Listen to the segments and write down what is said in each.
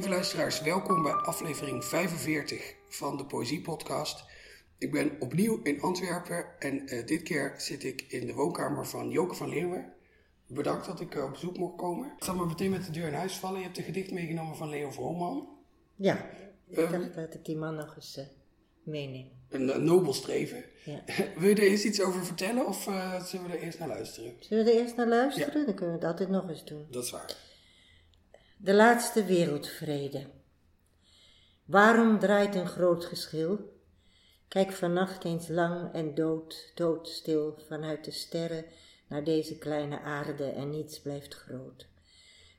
Lieve luisteraars, welkom bij aflevering 45 van de Poëzie Podcast. Ik ben opnieuw in Antwerpen en eh, dit keer zit ik in de woonkamer van Joke van Leeuwen. Bedankt dat ik eh, op bezoek mocht komen. Ik zal maar meteen met de deur in huis vallen. Je hebt een gedicht meegenomen van Leo Vrooman. Ja, ik Ehm. dacht dat ik die man nog eens eh, meeneem. Een, een nobel streven. Ja. Wil je er eerst iets over vertellen of eh, zullen we er eerst naar luisteren? Zullen we er eerst naar luisteren? Dan kunnen we het altijd nog eens doen. Dat is waar. De laatste wereldvrede. Waarom draait een groot geschil? Kijk vannacht eens lang en dood, doodstil vanuit de sterren naar deze kleine aarde en niets blijft groot.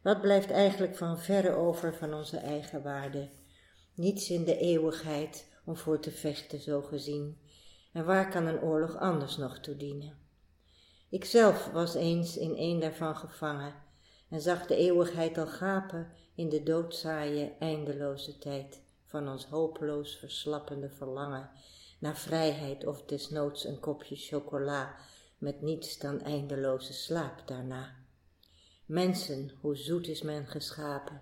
Wat blijft eigenlijk van verre over van onze eigen waarde? Niets in de eeuwigheid om voor te vechten, zo gezien. En waar kan een oorlog anders nog toe dienen? Ikzelf was eens in een daarvan gevangen en zag de eeuwigheid al gapen in de doodzaaie eindeloze tijd van ons hopeloos verslappende verlangen naar vrijheid of desnoods een kopje chocola met niets dan eindeloze slaap daarna. Mensen, hoe zoet is men geschapen,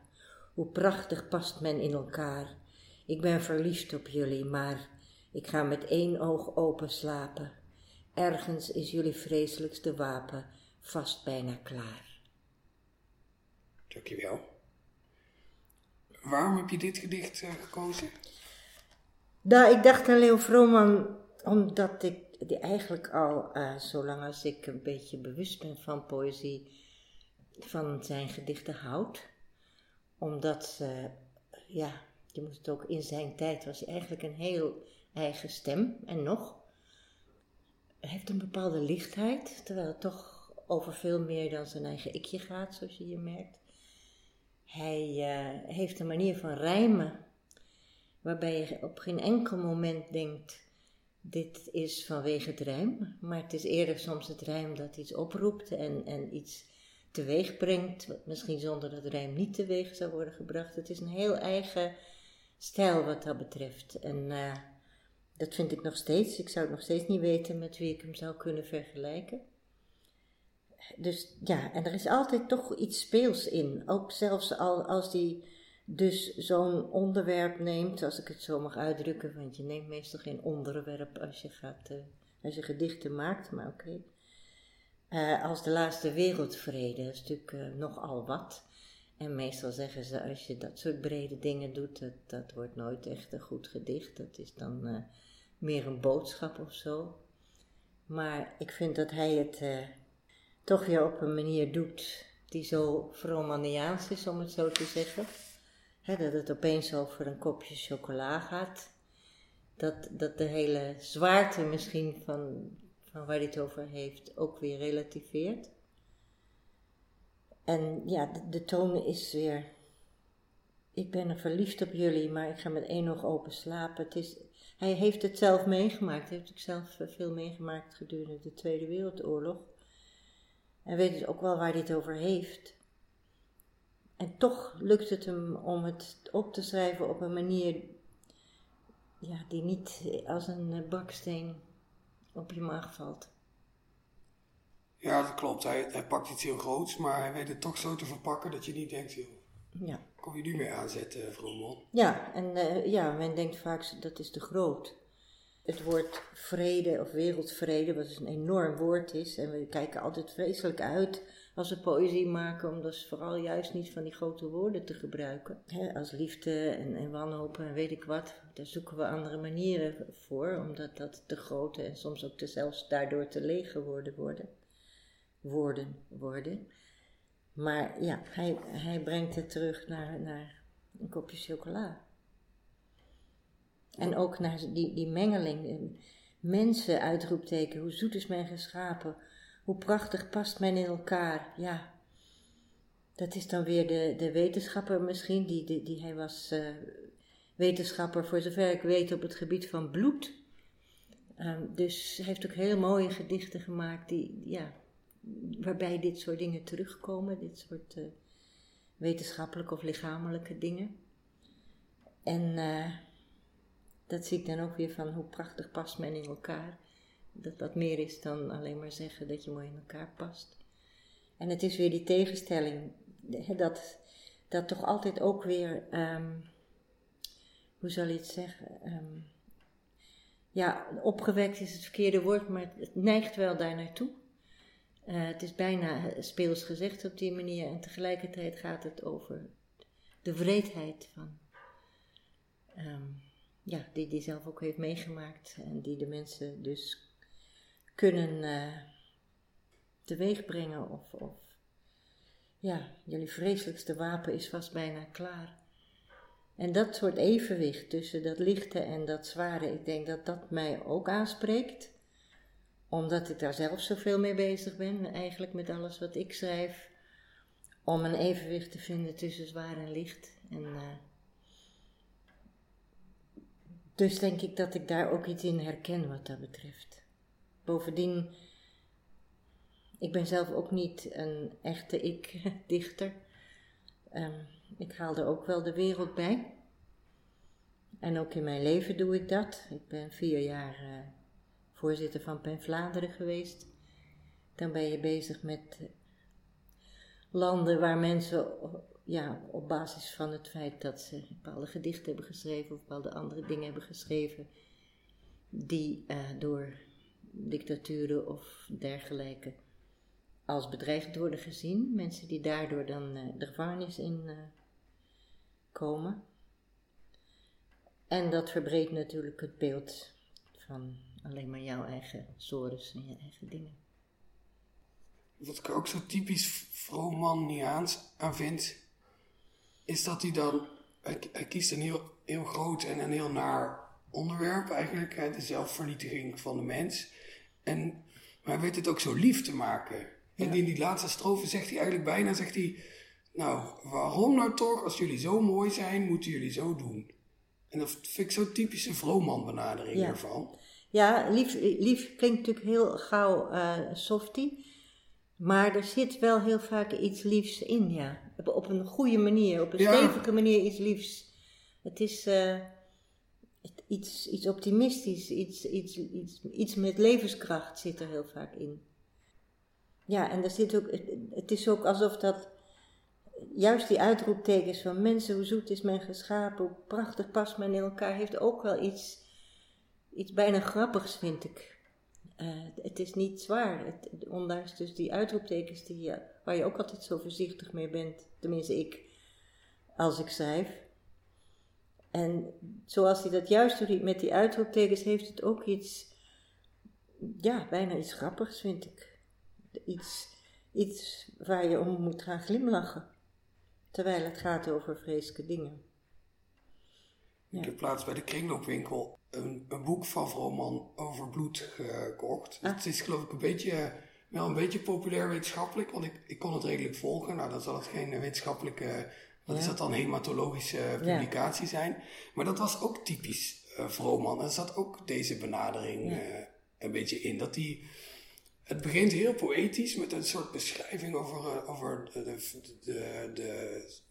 hoe prachtig past men in elkaar. Ik ben verliefd op jullie, maar ik ga met één oog open slapen. Ergens is jullie vreselijkste wapen vast bijna klaar. Dankjewel. Waarom heb je dit gedicht eh, gekozen? Nou, ik dacht aan Leo Vrooman omdat ik die eigenlijk al, eh, zolang als ik een beetje bewust ben van poëzie, van zijn gedichten houd. Omdat, eh, ja, je moet het ook in zijn tijd, was hij eigenlijk een heel eigen stem en nog. Hij heeft een bepaalde lichtheid, terwijl het toch over veel meer dan zijn eigen ikje gaat, zoals je hier merkt. Hij eh, heeft een manier van rijmen waarbij je op geen enkel moment denkt, dit is vanwege het rijm, maar het is eerder soms het rijm dat iets oproept en, en iets teweeg brengt, misschien zonder dat rijm niet teweeg zou worden gebracht. Het is een heel eigen stijl wat dat betreft. En eh, dat vind ik nog steeds. Ik zou het nog steeds niet weten met wie ik hem zou kunnen vergelijken. Dus ja, en er is altijd toch iets speels in. Ook zelfs al als hij dus zo'n onderwerp neemt, als ik het zo mag uitdrukken, want je neemt meestal geen onderwerp als je, gaat, eh, als je gedichten maakt, maar oké. Eh, als de laatste wereldvrede, dat is natuurlijk eh, nogal wat. En meestal zeggen ze, als je dat soort brede dingen doet, dat, dat wordt nooit echt een goed gedicht. Dat is dan meer een boodschap of zo. Maar ik vind dat hij het toch weer op een manier doet die zo Vromaniaans is, om het zo te zeggen. Dat het opeens over een kopje chocola gaat. Dat, dat de hele zwaarte misschien van, van waar hij het over heeft ook weer relativeert. En ja, de, toon is weer. Ik ben er verliefd op jullie, maar ik ga met één oog open slapen. Het is, hij heeft het zelf meegemaakt. Hij heeft ook zelf veel meegemaakt gedurende de Tweede Wereldoorlog. En weet dus ook wel waar hij het over heeft. En toch lukt het hem om het op te schrijven op een manier ja, die niet als een eh, baksteen op je maag valt. Ja, dat klopt. Hij, hij pakt iets heel groots, maar hij weet het toch zo te verpakken dat je niet denkt, joh, Ja, kom je nu mee aanzetten, Vrooman? ja en eh, ja, men denkt vaak dat is te groot. Het woord vrede of wereldvrede, wat dus een enorm woord is, en we kijken altijd vreselijk uit als we poëzie maken, om dus vooral juist niet van die grote woorden te gebruiken. Als liefde en, en wanhoop en weet ik wat, daar zoeken we andere manieren voor, omdat dat te grote en soms ook te zelfs daardoor te lege woorden worden. Woorden worden. Maar ja, hij, hij brengt het terug naar, naar een kopje chocola. En ook naar die, die mengeling. en Mensen, uitroepteken, hoe zoet is men geschapen. Hoe prachtig past men in elkaar. Ja, dat is dan weer de, de wetenschapper misschien. Die, die, die, hij was eh, wetenschapper, voor zover ik weet, op het gebied van bloed. Ehm, dus hij heeft ook heel mooie gedichten gemaakt die, ja, waarbij dit soort dingen terugkomen. Dit soort eh, wetenschappelijke of lichamelijke dingen. En eh, dat zie ik dan ook weer van hoe prachtig past men in elkaar. Dat dat meer is dan alleen maar zeggen dat je mooi in elkaar past. En het is weer die tegenstelling. Dat dat toch altijd ook weer, ehm, hoe zal je het zeggen? Ehm, ja, opgewekt is het verkeerde woord, maar het neigt wel daar naartoe. Uh, het is bijna speels gezegd op die manier en tegelijkertijd gaat het over de wreedheid van, um, ja, die die zelf ook heeft meegemaakt en die de mensen dus kunnen uh, teweeg brengen of, of ja, jullie vreselijkste wapen is vast bijna klaar. En dat soort evenwicht tussen dat lichte en dat zware, ik denk dat dat mij ook aanspreekt. Omdat ik daar zelf zoveel mee bezig ben, eigenlijk met alles wat ik schrijf. Om een evenwicht te vinden tussen zwaar en licht. En, uh, dus denk ik dat ik daar ook iets in herken wat dat betreft. Bovendien, ik ben zelf ook niet een echte ik-dichter. Um, ik haal er ook wel de wereld bij. En ook in mijn leven doe ik dat. Ik ben vier jaar uh, voorzitter van PEN Vlaanderen geweest. Dan ben je bezig met landen waar mensen ja, op basis van het feit dat ze bepaalde gedichten hebben geschreven of bepaalde andere dingen hebben geschreven, die uh, door dictaturen of dergelijke als bedreigd worden gezien. Mensen die daardoor dan uh, de gevangenis in uh, komen. En dat verbreedt natuurlijk het beeld van alleen maar jouw eigen sores en je eigen dingen. Wat ik ook zo typisch Vroomanniaans aan vind, is dat hij dan, hij, hij, kiest een heel, heel groot en een heel naar onderwerp eigenlijk, hè, de zelfvernietiging van de mens. En, maar hij weet het ook zo lief te maken. En in die laatste strofe zegt hij eigenlijk bijna, zegt hij, nou, waarom nou toch, als jullie zo mooi zijn, moeten jullie zo doen. En dat vind ik zo'n typische Vrooman benadering ja. ervan. Ja, lief, lief klinkt natuurlijk heel gauw uh, softie. Maar er zit wel heel vaak iets liefs in, ja. Op een goede manier, op een ja. stevige manier iets liefs. Het is uh, iets, iets optimistisch, iets, iets, iets, iets met levenskracht zit er heel vaak in. Ja, en er zit ook, het is ook alsof dat, juist die uitroeptekens van mensen, hoe zoet is men geschapen, hoe prachtig past men in elkaar, heeft ook wel iets, iets bijna grappigs, vind ik. Uh, het is niet zwaar, het, ondanks dus die uitroeptekens die, waar je ook altijd zo voorzichtig mee bent, tenminste ik, als ik schrijf. En zoals hij dat juist doet met die uitroeptekens, heeft het ook iets, ja, bijna iets grappigs, vind ik. Iets, iets waar je om moet gaan glimlachen, terwijl het gaat over vreselijke dingen. Ja. Ik heb plaats bij de kringloopwinkel een, een boek van Vrooman over bloed gekocht. Ah. Het is geloof ik een beetje, wel een beetje populair wetenschappelijk, want ik, ik kon het redelijk volgen. Nou, dan zal het geen wetenschappelijke, wat is dat dan, hematologische publicatie ja. zijn. Maar dat was ook typisch uh, Vrooman. Er zat ook deze benadering uh, een beetje in. Dat die, het begint heel poëtisch met een soort beschrijving over, uh, over de, de, de, de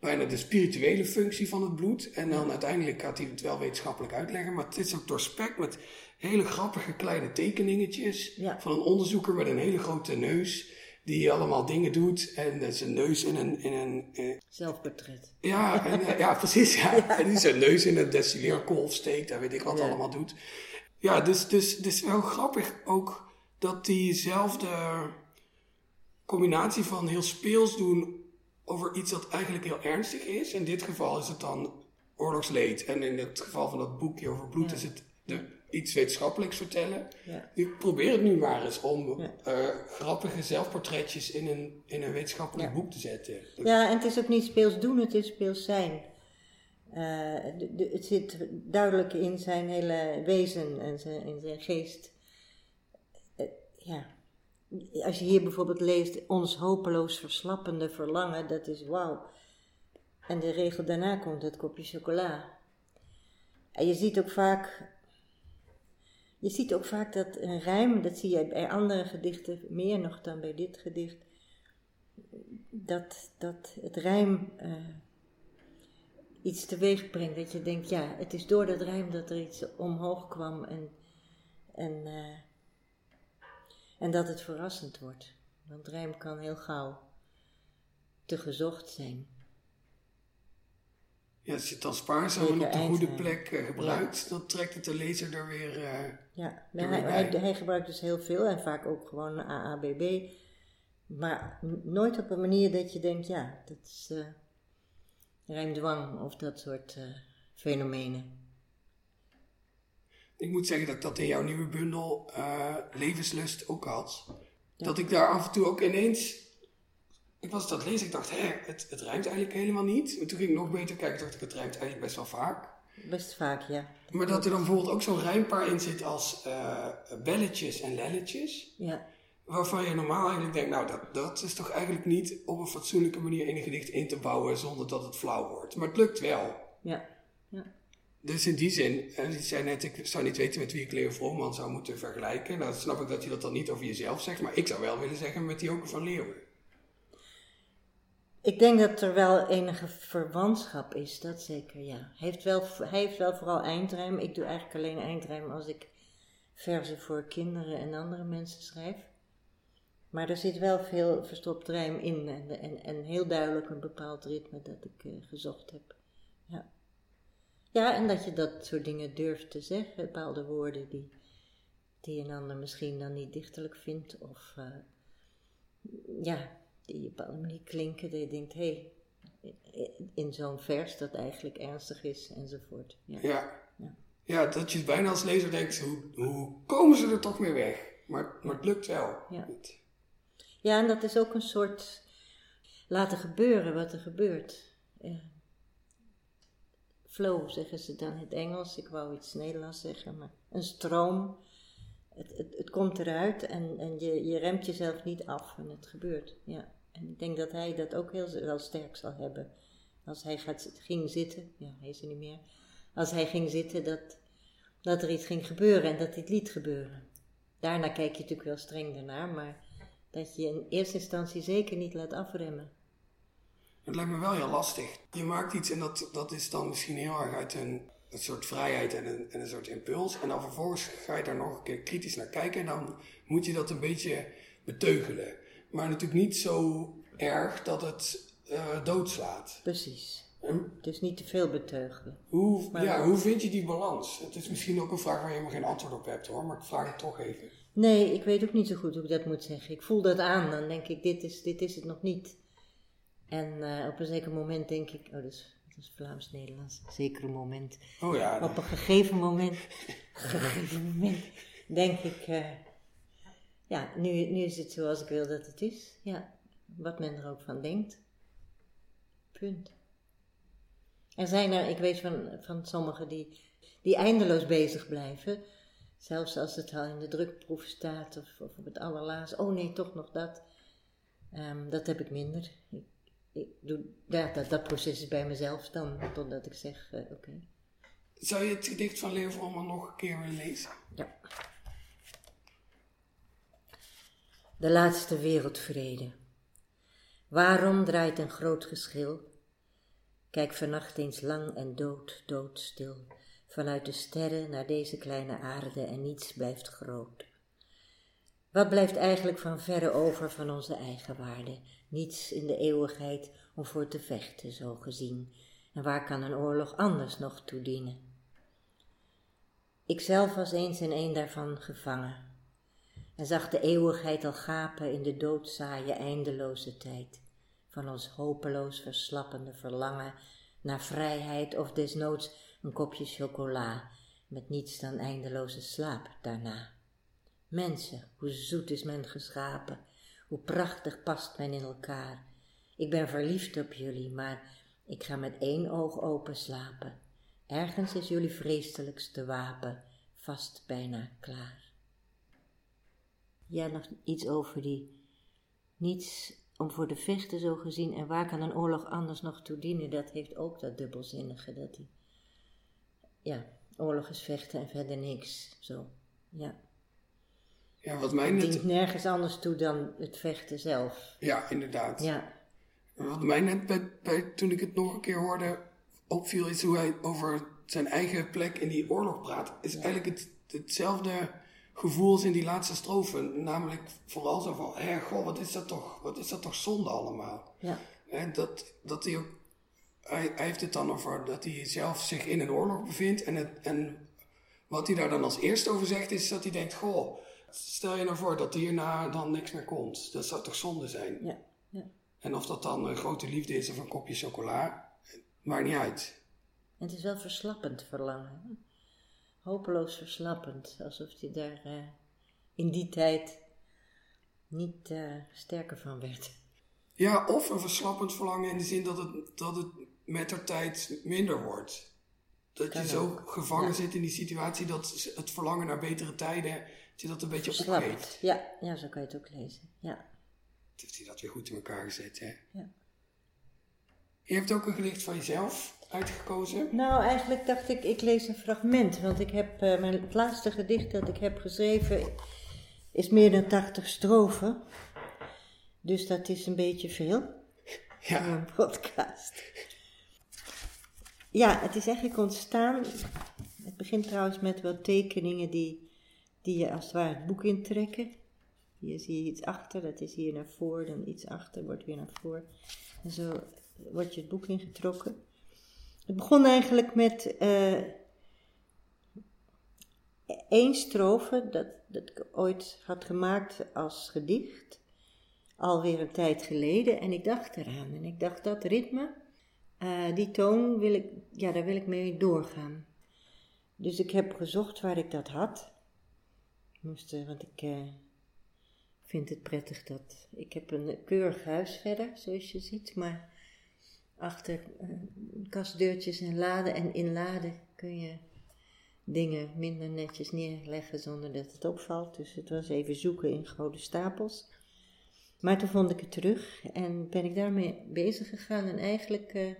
bijna de spirituele functie van het bloed. En dan uiteindelijk gaat hij het wel wetenschappelijk uitleggen. Maar het is ook doorspekt met hele grappige kleine tekeningetjes. Ja. Van een onderzoeker met een hele grote neus. Die allemaal dingen doet. En zijn neus in een... In een eh, Zelfportret. Ja, en, uh, ja precies. Ja. ja. En die zijn neus in een destilleerkolf steekt. En weet ik wat ja. allemaal doet. Ja, dus, dus, dus wel grappig ook dat diezelfde combinatie van heel speels doen over iets dat eigenlijk heel ernstig is. In dit geval is het dan oorlogsleed. En in het geval van dat boekje over bloed ja. is het de, iets wetenschappelijks vertellen. Ja. Ik probeer het nu maar eens om uh, grappige zelfportretjes in een, in een wetenschappelijk boek te zetten. Ja, en het is ook niet speels doen, het is speels zijn. Uh, de, de, het zit duidelijk in zijn hele wezen en zijn, in zijn geest. Uh, ja, als je hier bijvoorbeeld leest, ons hopeloos verslappende verlangen, dat is wauw. En de regel daarna komt het kopje chocola. En je ziet ook vaak, je ziet ook vaak dat een rijm, dat zie je bij andere gedichten meer nog dan bij dit gedicht, dat, dat het rijm uh, iets teweeg brengt. Dat je denkt, ja, het is door dat rijm dat er iets omhoog kwam en, en uh, en dat het verrassend wordt. Want rijm kan heel gauw te gezocht zijn. Ja, als je het dan spaarzaam en op de goede plek eh, gebruikt, dan trekt het de lezer er weer... eh, Ja, hij, hij, hij gebruikt dus heel veel en vaak ook gewoon AABB. Maar nooit op een manier dat je denkt, ja, dat is eh rijmdwang of dat soort fenomenen. Ik moet zeggen dat ik dat in jouw nieuwe bundel eh, Levenslust ook had. Dat ik daar af en toe ook ineens... Ik was dat lezen, ik dacht, hè, het, het rijmt eigenlijk helemaal niet. Maar toen ging ik nog beter kijken, dacht ik, het rijmt eigenlijk best wel vaak. Best vaak, ja. Maar dat er dan bijvoorbeeld ook zo'n rijmpaar in zit als eh, belletjes en lelletjes. Ja, Waarvan je normaal eigenlijk denkt, nou, dat, dat is toch eigenlijk niet op een fatsoenlijke manier in een gedicht in te bouwen zonder dat het flauw wordt. Maar het lukt wel. ja, ja. Dus in die zin, je zei net, ik zou niet weten met wie ik Leo Vrooman zou moeten vergelijken. Nou, snap ik dat je dat dan niet over jezelf zegt, maar ik zou wel willen zeggen met die Joke van Leeuwen. Ik denk dat er wel enige verwantschap is, dat zeker, ja. Hij heeft wel, hij heeft wel vooral eindrijm. Ik doe eigenlijk alleen eindrijm als ik verzen voor kinderen en andere mensen schrijf. Maar er zit wel veel verstopt rijm in en, en, en heel duidelijk een bepaald ritme dat ik eh, gezocht heb. Ja. en dat je dat soort dingen durft te zeggen, bepaalde woorden die, die een ander misschien dan niet dichterlijk vindt of... eh, ja, die op een bepaalde manier klinken, dat je denkt, hé, hey, in zo'n vers dat eigenlijk ernstig is, enzovoort. Ja. Ja. Ja. ja, dat je bijna als lezer denkt, hoe, hoe komen ze er toch mee weg? Maar, maar het lukt wel. Ja. Ja, en dat is ook een soort laten gebeuren wat er gebeurt. Ja. Flow zeggen ze dan in het Engels, ik wou iets Nederlands zeggen, maar een stroom. Het, het, het komt eruit en, en je, je remt jezelf niet af en het gebeurt. Ja. En ik denk dat hij dat ook heel wel sterk zal hebben. Als hij gaat, ging zitten, ja, hij is er niet meer. Als hij ging zitten, dat, dat er iets ging gebeuren en dat dit liet gebeuren. Daarna kijk je natuurlijk wel streng ernaar, maar dat je in eerste instantie zeker niet laat afremmen. Het lijkt me wel heel lastig. Je maakt iets en dat, dat is dan misschien heel erg uit een, een soort vrijheid en een, en een soort impuls. En dan vervolgens ga je daar nog een keer kritisch naar kijken en dan moet je dat een beetje beteugelen. Maar natuurlijk niet zo erg dat het eh, doodslaat. Precies. Dus niet te veel beteugelen. hoe, Maar- ja, hoe vind je die balans? Het is misschien ook een vraag waar je helemaal geen antwoord op hebt hoor, maar ik vraag het toch even. Nee, ik weet ook niet zo goed hoe ik dat moet zeggen. Ik voel dat aan, dan denk ik, dit is, dit is het nog niet. En eh, op een zeker moment denk ik, oh, is, dat is Vlaams-Nederlands, zeker moment. Oh ja, Op een gegeven moment, gegeven moment, denk ik, eh, ja, nu, nu is het zoals ik wil dat het is. Ja, wat men er ook van denkt. Punt. Er zijn er, ik weet van, van sommigen die, die eindeloos bezig blijven. Zelfs als het al in de drukproef staat of, of op het allerlaatst. Oh nee, toch nog dat. Ehm, dat heb ik minder. Ik, ik doe, ja, dat, dat proces is bij mezelf dan, totdat ik zeg, eh, oké. Zou je het gedicht van Leo nog een keer willen lezen? Ja. De laatste wereldvrede. Waarom draait een groot geschil? Kijk vannacht eens lang en dood, doodstil, vanuit de sterren naar deze kleine aarde en niets blijft groot. Wat blijft eigenlijk van verre over van onze eigen waarde? Niets in de eeuwigheid om voor te vechten, zo gezien. En waar kan een oorlog anders nog toe dienen? Ikzelf was eens in een daarvan gevangen en zag de eeuwigheid al gapen in de doodzaaie eindeloze tijd van ons hopeloos verslappende verlangen naar vrijheid of desnoods een kopje chocola met niets dan eindeloze slaap daarna. Mensen, hoe zoet is men geschapen, hoe prachtig past men in elkaar. Ik ben verliefd op jullie, maar ik ga met één oog open slapen. Ergens is jullie vreselijkste wapen vast bijna klaar. Ja, nog iets over die niets om voor de vechten zo gezien en waar kan een oorlog anders nog toe dienen, dat heeft ook dat dubbelzinnige, dat die, ja, oorlog is vechten en verder niks, zo, ja. Ja, wat mij Het net... dient nergens anders toe dan het vechten zelf, Ja, inderdaad. ja, Wat mij net bij, bij, toen ik het nog een keer hoorde opviel, is hoe hij over zijn eigen plek in die oorlog praat. Is eigenlijk het, hetzelfde gevoel als in die laatste strofe. Namelijk vooral zo van, hé, goh, wat is dat toch, wat is dat toch zonde allemaal. ja, Hè, dat, dat hij ook hij, hij heeft het dan over dat hij zelf zich in een oorlog bevindt. En, het, en wat hij daar dan als eerste over zegt, is dat hij denkt: Goh, stel je nou voor dat hierna dan niks meer komt. Dat zou toch zonde zijn? Ja, ja. En of dat dan een grote liefde is of een kopje chocola, maakt niet uit. Het is wel verslappend verlangen. hè? Hopeloos verslappend. Alsof hij daar eh, in die tijd niet eh, sterker van werd. Ja, of een verslappend verlangen in de zin dat het, dat het met de tijd minder wordt. Dat je zo ook, gevangen ja. zit in die situatie dat het verlangen naar betere tijden, je dat een beetje Verslapt. opgeeft. Ja, ja, zo kan je het ook lezen. Ja. heeft hij dat weer goed in elkaar gezet, hè? Ja. Je hebt ook een gedicht van jezelf uitgekozen. Nou, eigenlijk dacht ik, ik lees een fragment. Want ik heb, eh, mijn, het laatste gedicht dat ik heb geschreven is meer dan 80 strofen. Dus dat is een beetje veel voor Ja, een podcast. Ja, het is eigenlijk ontstaan. Het begint trouwens met wat tekeningen die, die je als het ware het boek intrekken. Hier zie je iets achter, dat is hier naar voren, dan iets achter, wordt weer naar voren. En zo wordt je het boek ingetrokken. Het begon eigenlijk met eh één strofe dat, dat ik ooit had gemaakt als gedicht. Alweer een tijd geleden. En ik dacht eraan. En ik dacht dat ritme, eh, die toon, wil ik, ja, daar wil ik mee doorgaan. Dus ik heb gezocht waar ik dat had. Ik moest, eh, want ik eh, vind het prettig dat... Ik heb een keurig huis verder, zoals je ziet. Maar achter eh, kastdeurtjes en laden en in laden kun je dingen minder netjes neerleggen zonder dat het opvalt. Dus het was even zoeken in grote stapels. Maar toen vond ik het terug en ben ik daarmee bezig gegaan. En eigenlijk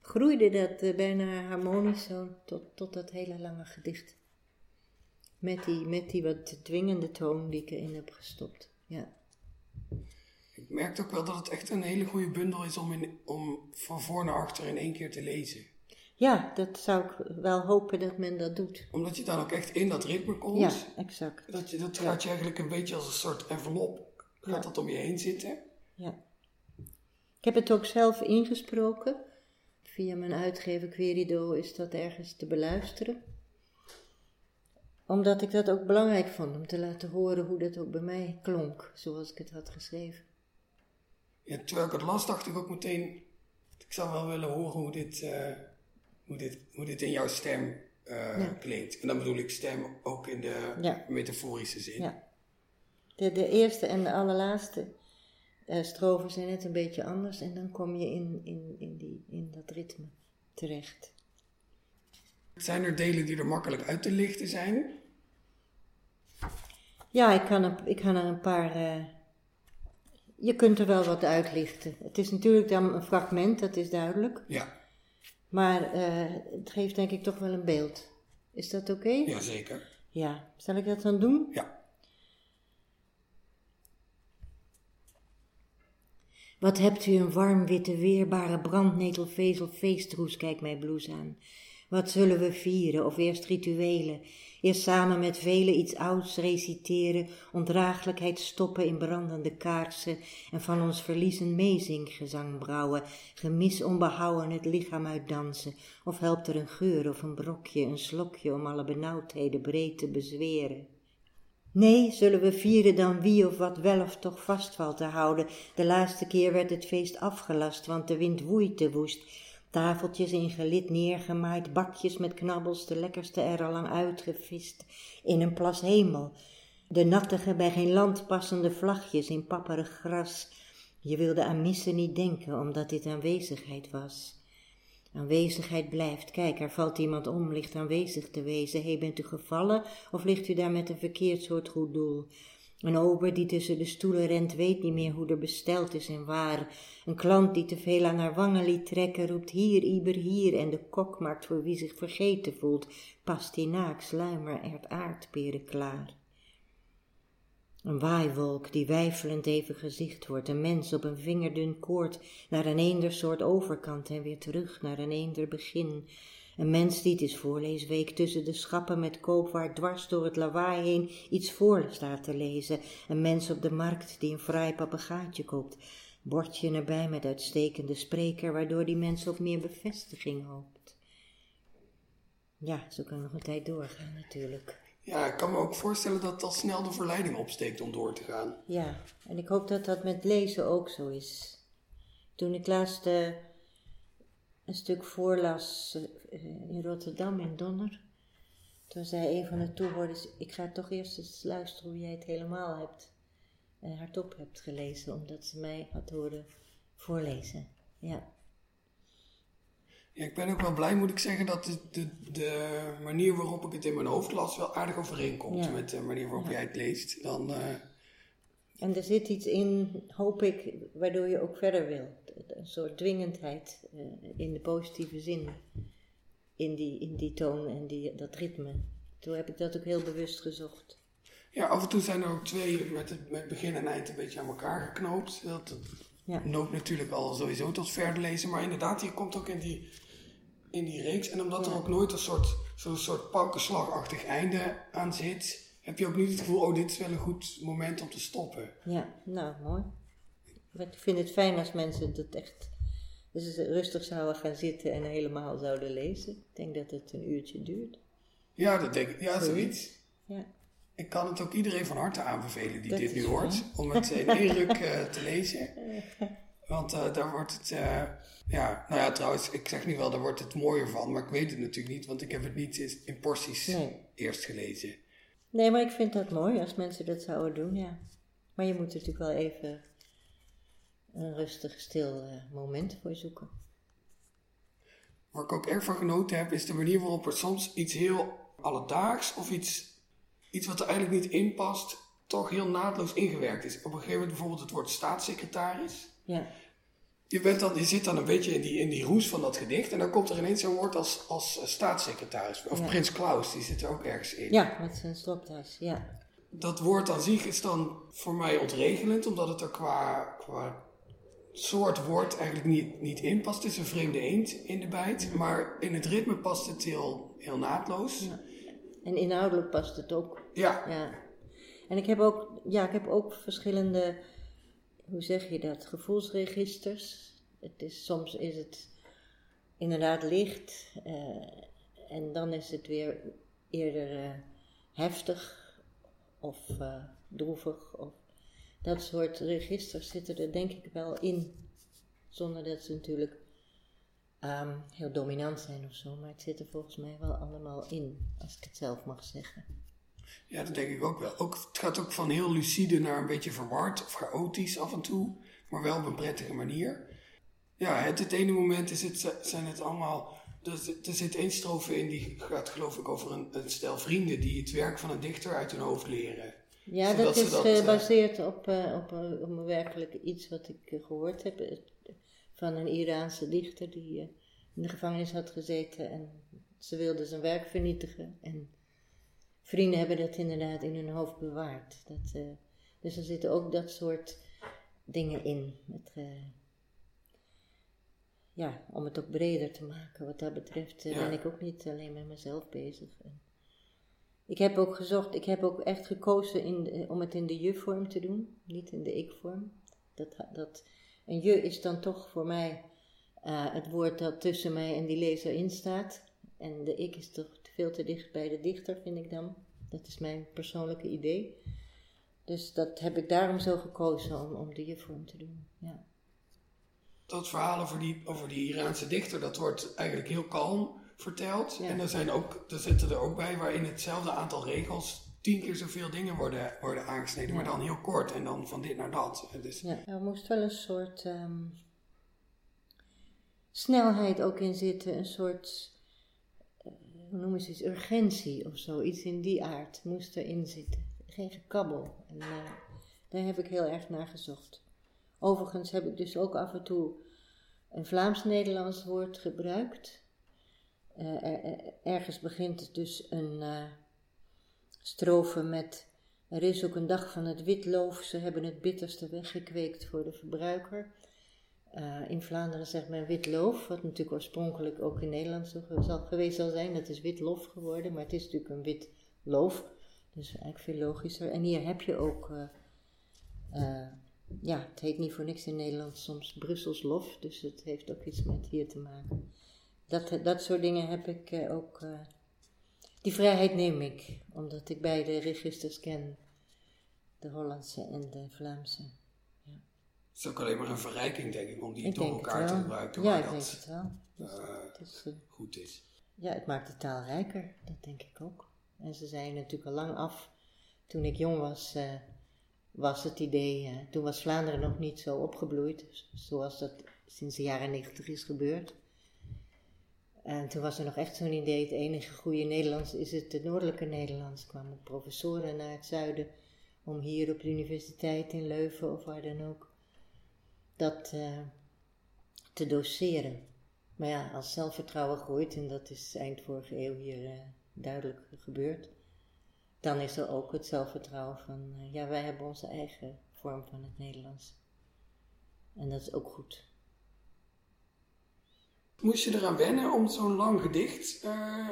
groeide dat bijna harmonisch zo tot, tot dat hele lange gedicht. Met die, met die wat dwingende toon die ik erin heb gestopt. Ja. ik merk ook wel dat het echt een hele goede bundel is om, in, om van voor naar achter in één keer te lezen. ja, dat zou ik wel hopen dat men dat doet. Omdat je dan ook echt in dat ritme komt. Ja, exact. Dat, je, dat Ja. gaat je eigenlijk een beetje als een soort envelop, gaat Ja. dat om je heen zitten. Ja. Ik heb het ook zelf ingesproken. Via mijn uitgever Querido is dat ergens te beluisteren. Omdat ik dat ook belangrijk vond om te laten horen hoe dat ook bij mij klonk, zoals ik het had geschreven. Ja, terwijl ik het las, dacht ik ook meteen, ik zou wel willen horen hoe dit, eh, hoe dit, hoe dit in jouw stem Ja. klinkt. En dan bedoel ik stem ook in de Ja. metaforische zin. Ja. De, de eerste en de allerlaatste eh strofen zijn net een beetje anders en dan kom je in, in, in, die, in dat ritme terecht. Zijn er delen die er makkelijk uit te lichten zijn? Ja, ik kan, er, ik kan er een paar. eh, je kunt er wel wat uitlichten. Het is natuurlijk dan een fragment, dat is duidelijk. Ja, Maar eh, het geeft denk ik toch wel een beeld. Is dat oké? ja zeker. Ja. Zal ik dat dan doen? Ja. Wat hebt u een warm witte weerbare brandnetelvezel feestroes, kijkt mij bloes aan. Wat zullen we vieren, of eerst rituelen? Eerst samen met velen iets ouds reciteren, ondraaglijkheid stoppen in brandende kaarsen en van ons verliezen meezinggezang brouwen, gemis onbehouwen het lichaam uitdansen, of helpt er een geur of een brokje, een slokje om alle benauwdheden breed te bezweren? Nee, zullen we vieren dan wie of wat wel of toch vast valt te houden. De laatste keer werd het feest afgelast, want de wind woei te woest. Tafeltjes in gelid neergemaaid, bakjes met knabbels, de lekkerste er al lang uitgevist. In een plas hemel. De nattige, bij geen land passende vlagjes in papperig gras. Je wilde aan missen niet denken, omdat dit aanwezigheid was. Aanwezigheid blijft. Kijk, er valt iemand om, ligt aanwezig te wezen. Hé, bent u gevallen of ligt u daar met een verkeerd soort goed doel? Een ober die tussen de stoelen rent, weet niet meer hoe er besteld is en waar. Een klant die te veel aan haar wangen liet trekken, roept hier, iber hier. En de kok maakt voor wie zich vergeten voelt, pastinaak, sluimer, ert aardperen klaar. Een waaiwolk die weifelend even gezicht wordt, een mens op een vingerdun koord naar een eender soort overkant en weer terug naar een eender begin. Een mens die het is voorleesweek tussen de schappen met koopwaar dwars door het lawaai heen iets voor staat te lezen. Een mens op de markt die een fraai papegaatje koopt. bordje erbij met uitstekende spreker, waardoor die mensen op meer bevestiging hoopt. Ja, zo kan nog een tijd doorgaan natuurlijk. Ja, ik kan me ook voorstellen dat dat snel de verleiding opsteekt om door te gaan. Ja, en ik hoop dat dat met lezen ook zo is. Toen ik laatst eh, een stuk voorlas uh, in Rotterdam, in Donner, toen zei een van de toehoorders, ik ga toch eerst eens luisteren hoe jij het helemaal hebt, uh, hardop hebt gelezen, omdat ze mij had horen voorlezen. Ja. Ja, ik ben ook wel blij, moet ik zeggen, dat de, de, de manier waarop ik het in mijn hoofd las wel aardig overeenkomt met de manier waarop jij het leest. Dan, uh... En er zit iets in, hoop ik, waardoor je ook verder wil. Een soort dwingendheid uh, in de positieve zin. In die, in die toon en die, dat ritme. Toen heb ik dat ook heel bewust gezocht. Ja, af en toe zijn er ook twee met, het, met begin en eind een beetje aan elkaar geknoopt. Dat, ja. noopt natuurlijk al sowieso tot verder lezen. Maar inderdaad, hier komt ook in die, in die reeks. En omdat er ook nooit een soort, zo'n soort paukenslagachtig einde aan zit, heb je ook niet het gevoel, oh, dit is wel een goed moment om te stoppen. Ja, nou, mooi. Ik vind het fijn als mensen dat echt dus rustig zouden gaan zitten en helemaal zouden lezen. Ik denk dat het een uurtje duurt. Ja, dat denk ik. Ja, zoiets. Ja. Ik kan het ook iedereen van harte aanbevelen die dit nu hoort, om het in één ruk uh, te lezen. Want uh, daar wordt het, uh, ja, nou ja, trouwens, ik zeg nu wel, daar wordt het mooier van, maar ik weet het natuurlijk niet, want ik heb het niet in porties nee. eerst gelezen. Nee, maar ik vind dat mooi als mensen dat zouden doen, ja. Maar je moet natuurlijk wel even een rustig, stil moment voor zoeken. Waar ik ook erg van genoten heb, is de manier waarop er soms iets heel alledaags of iets iets wat er eigenlijk niet in past, toch heel naadloos ingewerkt is. Op een gegeven moment bijvoorbeeld het woord staatssecretaris. Ja. Je, bent dan, je zit dan een beetje in die, in die roes van dat gedicht en dan komt er ineens zo'n woord als, als staatssecretaris. Of Prins Klaus, die zit er ook ergens in. Ja, met zijn stropdas, ja. Dat woord aan zich is dan voor mij ontregelend, omdat het er qua, qua soort woord eigenlijk niet, niet in past. Het is een vreemde eend in de bijt, maar in het ritme past het heel, heel naadloos. Ja. En inhoudelijk past het ook. Ja. ja. En ik heb ook, ja, ik heb ook verschillende, hoe zeg je dat, gevoelsregisters. Het is, soms is het inderdaad licht uh, en dan is het weer eerder uh, heftig of uh, droevig. Of, dat soort registers zitten er denk ik wel in. Zonder dat ze natuurlijk um, heel dominant zijn of zo, maar het zit er volgens mij wel allemaal in, als ik het zelf mag zeggen. Ja, dat denk ik ook wel. Ook, het gaat ook van heel lucide naar een beetje verward of chaotisch af en toe, maar wel op een prettige manier. Ja, het, het ene moment is het, zijn het allemaal. Er, er zit één strofe in die gaat, geloof ik, over een, een, stel vrienden die het werk van een dichter uit hun hoofd leren. Ja, dat is dat, gebaseerd op, uh, op, uh, op werkelijk iets wat ik gehoord heb van een Iraanse dichter die in de gevangenis had gezeten en ze wilde zijn werk vernietigen. En vrienden hebben dat inderdaad in hun hoofd bewaard. Dat, dus er zitten ook dat soort dingen in. Met, uh, ja, om het ook breder te maken. Wat dat betreft ja. ben ik ook niet alleen met mezelf bezig. En ik heb ook gezocht, ik heb ook echt gekozen in om het in de je-vorm te doen, niet in de ik-vorm. Dat, dat, en je is dan toch voor mij uh, het woord dat tussen mij en die lezer instaat. En de ik is toch veel te dicht bij de dichter, vind ik dan. Dat is mijn persoonlijke idee. Dus dat heb ik daarom zo gekozen om, om de je-vorm te doen. Ja. Dat verhaal over die, over die Iraanse dichter, dat wordt eigenlijk heel kalm verteld. En er, zijn ook, er zitten er ook bij waarin hetzelfde aantal regels tien keer zoveel dingen worden, worden aangesneden, maar dan heel kort en dan van dit naar dat. Dus... Ja, er moest wel een soort um, snelheid ook in zitten, een soort, uh, hoe noemen ze het, urgentie of zo, iets in die aard moest erin zitten. Geen gekabbel. En uh, daar heb ik heel erg naar gezocht. Overigens heb ik dus ook af en toe een Vlaams-Nederlands woord gebruikt. Uh, er, ergens begint dus een strofe met Er is ook een dag van het witloof, ze hebben het bitterste weggekweekt voor de verbruiker. Uh, in Vlaanderen zegt men witloof, wat natuurlijk oorspronkelijk ook in Nederland zo zal, geweest zal zijn. Dat is witlof geworden, maar het is natuurlijk een wit loof. Dus eigenlijk veel logischer. En hier heb je ook uh, uh, ja, het heet niet voor niks in Nederland soms Brussels lof, dus het heeft ook iets met hier te maken. Dat, dat soort dingen heb ik eh, ook. eh, die vrijheid neem ik, omdat ik beide registers ken: de Hollandse en de Vlaamse. Het is ook alleen maar een verrijking, denk ik, om die Ik door elkaar te gebruiken. Ja, ik denk dat het wel. Dus het is, goed is. Ja, het maakt de taal rijker, dat denk ik ook. En ze zijn natuurlijk al lang af. Toen ik jong was, was het idee, toen was Vlaanderen nog niet zo opgebloeid, zoals dat sinds de jaren negentig is gebeurd. En toen was er nog echt zo'n idee, het enige goede Nederlands is het, noordelijke Nederlands. kwamen professoren naar het zuiden om hier op de universiteit in Leuven of waar dan ook, dat eh, te doseren. Maar ja, als zelfvertrouwen groeit, en dat is eind vorige eeuw hier eh, duidelijk gebeurd, dan is er ook het zelfvertrouwen van, eh, ja, wij hebben onze eigen vorm van het Nederlands. En dat is ook goed. Moest je eraan wennen om zo'n lang gedicht eh,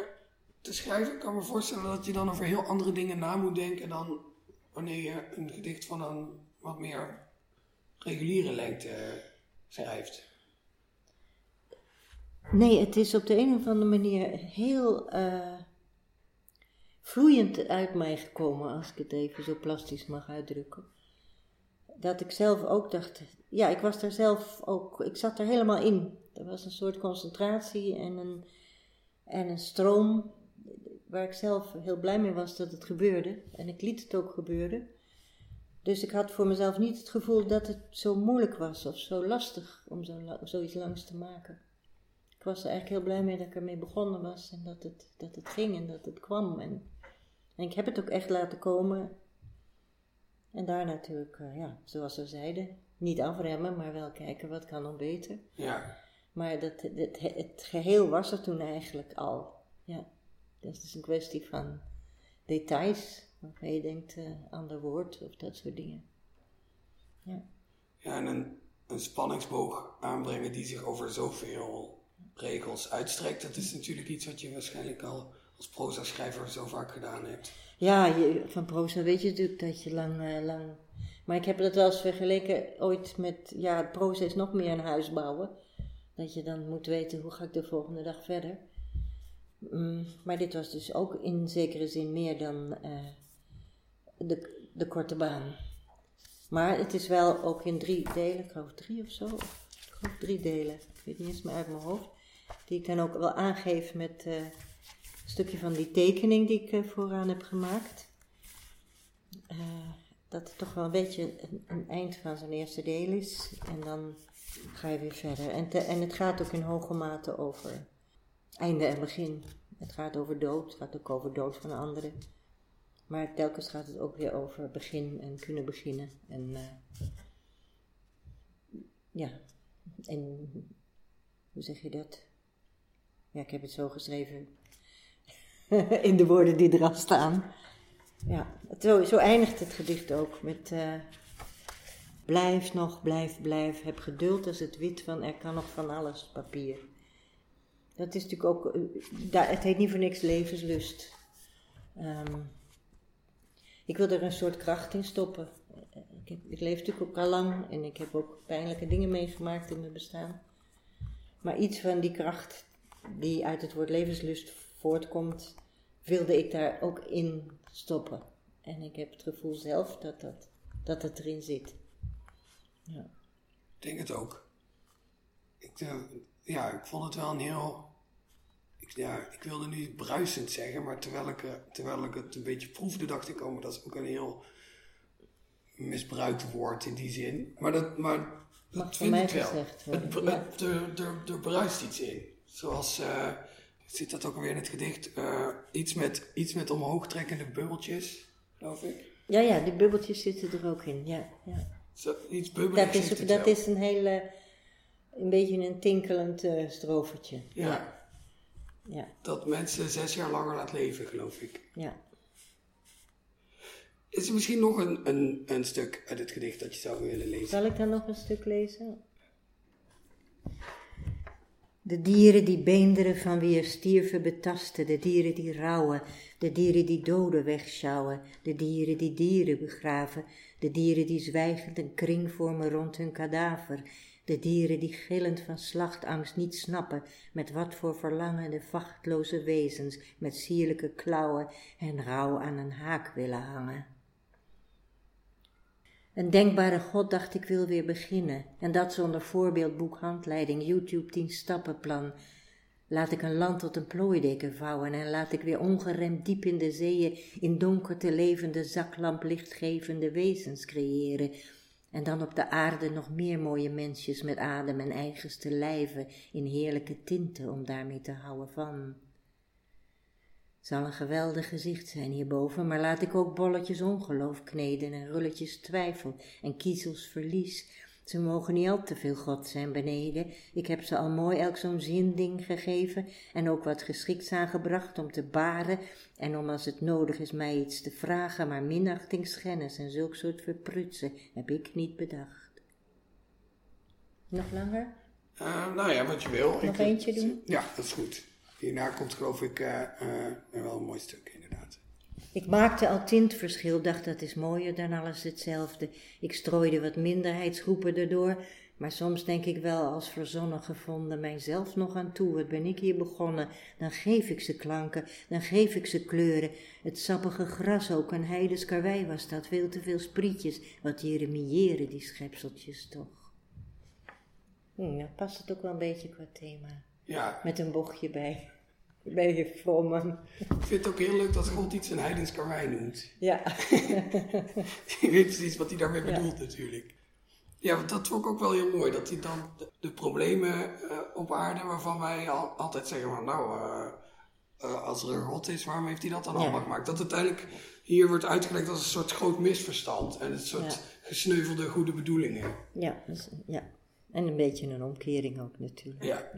te schrijven? Ik kan me voorstellen dat je dan over heel andere dingen na moet denken dan wanneer je een gedicht van een wat meer reguliere lengte schrijft. Nee, het is op de een of andere manier heel eh, vloeiend uit mij gekomen, als ik het even zo plastisch mag uitdrukken. Dat ik zelf ook dacht, ja, ik was daar zelf ook, ik zat er helemaal in. Er was een soort concentratie en een, en een stroom waar ik zelf heel blij mee was dat het gebeurde. En ik liet het ook gebeuren. Dus ik had voor mezelf niet het gevoel dat het zo moeilijk was of zo lastig om zo, zoiets langs te maken. Ik was er eigenlijk heel blij mee dat ik ermee begonnen was en dat het, dat het ging en dat het kwam. En, en ik heb het ook echt laten komen. En daar natuurlijk, eh, ja, zoals we zeiden, niet afremmen, maar wel kijken wat kan nog beter. Ja, Maar dat, het, het geheel was er toen eigenlijk al. Ja, dat is dus een kwestie van details, waarvan je denkt eh ander woord of dat soort dingen. Ja. ja en een, een spanningsboog aanbrengen die zich over zoveel regels uitstrekt. Dat is natuurlijk iets wat je waarschijnlijk al als proza-schrijver zo vaak gedaan hebt. Ja, je, van proza weet je natuurlijk dat je lang, eh, lang... Maar ik heb dat wel eens vergeleken ooit met... Ja, proza is nog meer een huis bouwen. Dat je dan moet weten, hoe ga ik de volgende dag verder? Mm, maar dit was dus ook in zekere zin meer dan eh, de, de korte baan. Maar het is wel ook in drie delen, ik geloof drie of zo. Ik geloof drie delen, ik weet niet eens meer uit mijn hoofd. Die ik dan ook wel aangeef met... eh, een stukje van die tekening die ik eh, vooraan heb gemaakt. Dat het toch wel een beetje een, een eind van zijn eerste deel is. En dan ga je weer verder. En, en het gaat ook in hoge mate over einde en begin. Het gaat over dood, het gaat ook over dood van anderen. Maar telkens gaat het ook weer over begin en kunnen beginnen. En eh, ja, en hoe zeg je dat? Ja, ik heb het zo geschreven in de woorden die er al staan. Ja, zo, zo eindigt het gedicht ook met eh, blijf nog, blijf, blijf, heb geduld als het wit van er kan nog van alles papier. Dat is natuurlijk ook, eh, het heet niet voor niks levenslust. Ehm, ik wil er een soort kracht in stoppen. Eh, Ik, ik leef natuurlijk ook al lang en ik heb ook pijnlijke dingen meegemaakt in mijn bestaan. Maar iets van die kracht die uit het woord levenslust voortkomt, wilde ik daar ook in stoppen. En ik heb het gevoel zelf dat, dat, dat het erin zit. Ja. Ik denk het ook. Ik, eh, ja, ik vond het wel een heel... Ik, ja, ik wilde niet bruisend zeggen, maar terwijl ik, eh, terwijl ik het een beetje proefde, dacht ik, oh, maar dat is ook een heel misbruikt woord in die zin. Maar dat, maar dat Mag vind ik wel. Het, ja. het- er, er, er bruist iets in. Zoals, eh, zit dat ook alweer in het gedicht, iets, met, iets met omhoog trekkende bubbeltjes, geloof ik. ja, ja, die bubbeltjes zitten er ook in. Ja, ja. Iets bubbeligs Dat, is, dat is een hele, een beetje een tinkelend eh strofertje. Ja, ja, dat mensen zes jaar langer laat leven, geloof ik. ja. Is er misschien nog een, een, een stuk uit het gedicht dat je zou willen lezen? Zal ik dan nog een stuk lezen? De dieren die beenderen van wie er stierven betasten, de dieren die rouwen, de dieren die doden wegschouwen, de dieren die dieren begraven, de dieren die zwijgend een kring vormen rond hun kadaver, de dieren die gillend van slachtangst niet snappen met wat voor verlangen de vachtloze wezens met sierlijke klauwen en rouw aan een haak willen hangen. Een denkbare God dacht ik wil weer beginnen, en dat zonder voorbeeldboek, handleiding, YouTube 10 stappenplan. Laat ik een land tot een plooideken vouwen en laat ik weer ongeremd diep in de zeeën in donkerte levende zaklamp lichtgevende wezens creëren. En dan op de aarde nog meer mooie mensjes met adem en eigenste lijven in heerlijke tinten om daarmee te houden van zal een geweldig gezicht zijn hierboven, maar laat ik ook bolletjes ongeloof kneden en rulletjes twijfel en kiezels verlies. Ze mogen niet al te veel God zijn beneden. Ik heb ze al mooi elk zo'n zinding gegeven en ook wat geschikts aangebracht om te baren en om als het nodig is mij iets te vragen, maar minachtingsschennis en zulk soort verprutsen heb ik niet bedacht. Nog langer? Uh, nou ja, wat je wil. Nog eentje doen? Ja, dat is goed. Hierna komt geloof ik uh, uh, wel een mooi stuk. Ik maakte al tintverschil, dacht dat is mooier dan alles hetzelfde. Ik strooide wat minderheidsgroepen erdoor, maar soms denk ik wel als verzonnen gevonden mijzelf nog aan toe. Wat ben ik hier begonnen? Dan geef ik ze klanken, dan geef ik ze kleuren. Het sappige gras ook, een heidens karwei was dat, veel te veel sprietjes. Wat jeremiëren die schepseltjes toch. Hm, nou past het ook wel een beetje qua thema. Ja. Met een bochtje bij. Ben je vol, man. Ik vind het ook heel leuk dat God iets een heidens karwei noemt. Ja. je weet precies wat hij daarmee bedoelt natuurlijk. Ja, dat vond ik ook wel heel mooi. Dat hij dan de, problemen uh, op aarde waarvan wij al, altijd zeggen van nou, uh, uh, als er een God is, waarom heeft hij dat dan ja. allemaal gemaakt? Dat uiteindelijk hier wordt uitgelegd als een soort groot misverstand. En een soort ja. gesneuvelde goede bedoelingen. Ja, dus, ja, en een beetje een omkering ook natuurlijk. ja.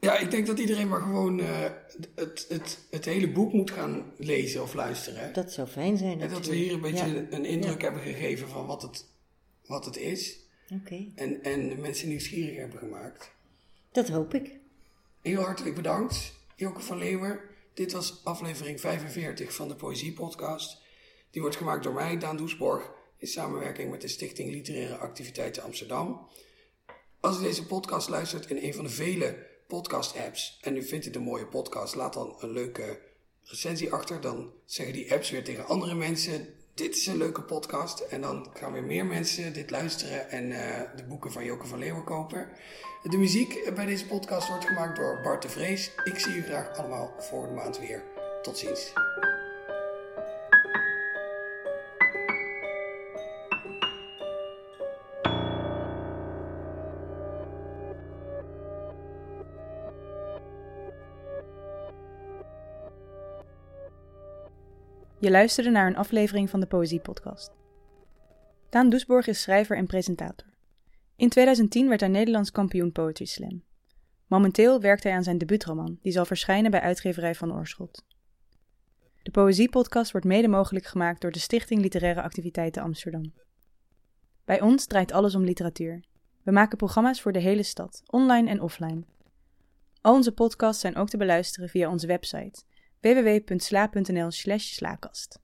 Ja. Ik denk dat iedereen maar gewoon uh, het, het, het hele boek moet gaan lezen of luisteren. Dat zou fijn zijn. En dat we hier een beetje ja. een indruk ja. hebben gegeven van wat het, wat het is. Okay. En, en de mensen nieuwsgierig hebben gemaakt. Dat hoop ik. Heel hartelijk bedankt, Joke van Leeuwen. Dit was aflevering 45 van de Poëzie Podcast. Die wordt gemaakt door mij, Daan Doesborg, in samenwerking met de Stichting Literaire Activiteiten Amsterdam. Als u deze podcast luistert in een van de vele podcast-apps en u vindt dit een mooie podcast, laat dan een leuke recensie achter. Dan zeggen die apps weer tegen andere mensen: Dit is een leuke podcast. En dan gaan weer meer mensen dit luisteren en uh, de boeken van Joke van Leeuwen kopen. De muziek bij deze podcast wordt gemaakt door Bart de Vrees. Ik zie u graag allemaal voor de maand weer. Tot ziens. Je luisterde naar een aflevering van de Poëzie Podcast. Daan Doesborg is schrijver en presentator. In 2010 werd hij Nederlands kampioen Poetry Slam. Momenteel werkt hij aan zijn debuutroman, die zal verschijnen bij uitgeverij van Oorschot. De Poëzie Podcast wordt mede mogelijk gemaakt door de Stichting Literaire Activiteiten Amsterdam. Bij ons draait alles om literatuur. We maken programma's voor de hele stad, online en offline. Al onze podcasts zijn ook te beluisteren via onze website www.sla.nl slaakast.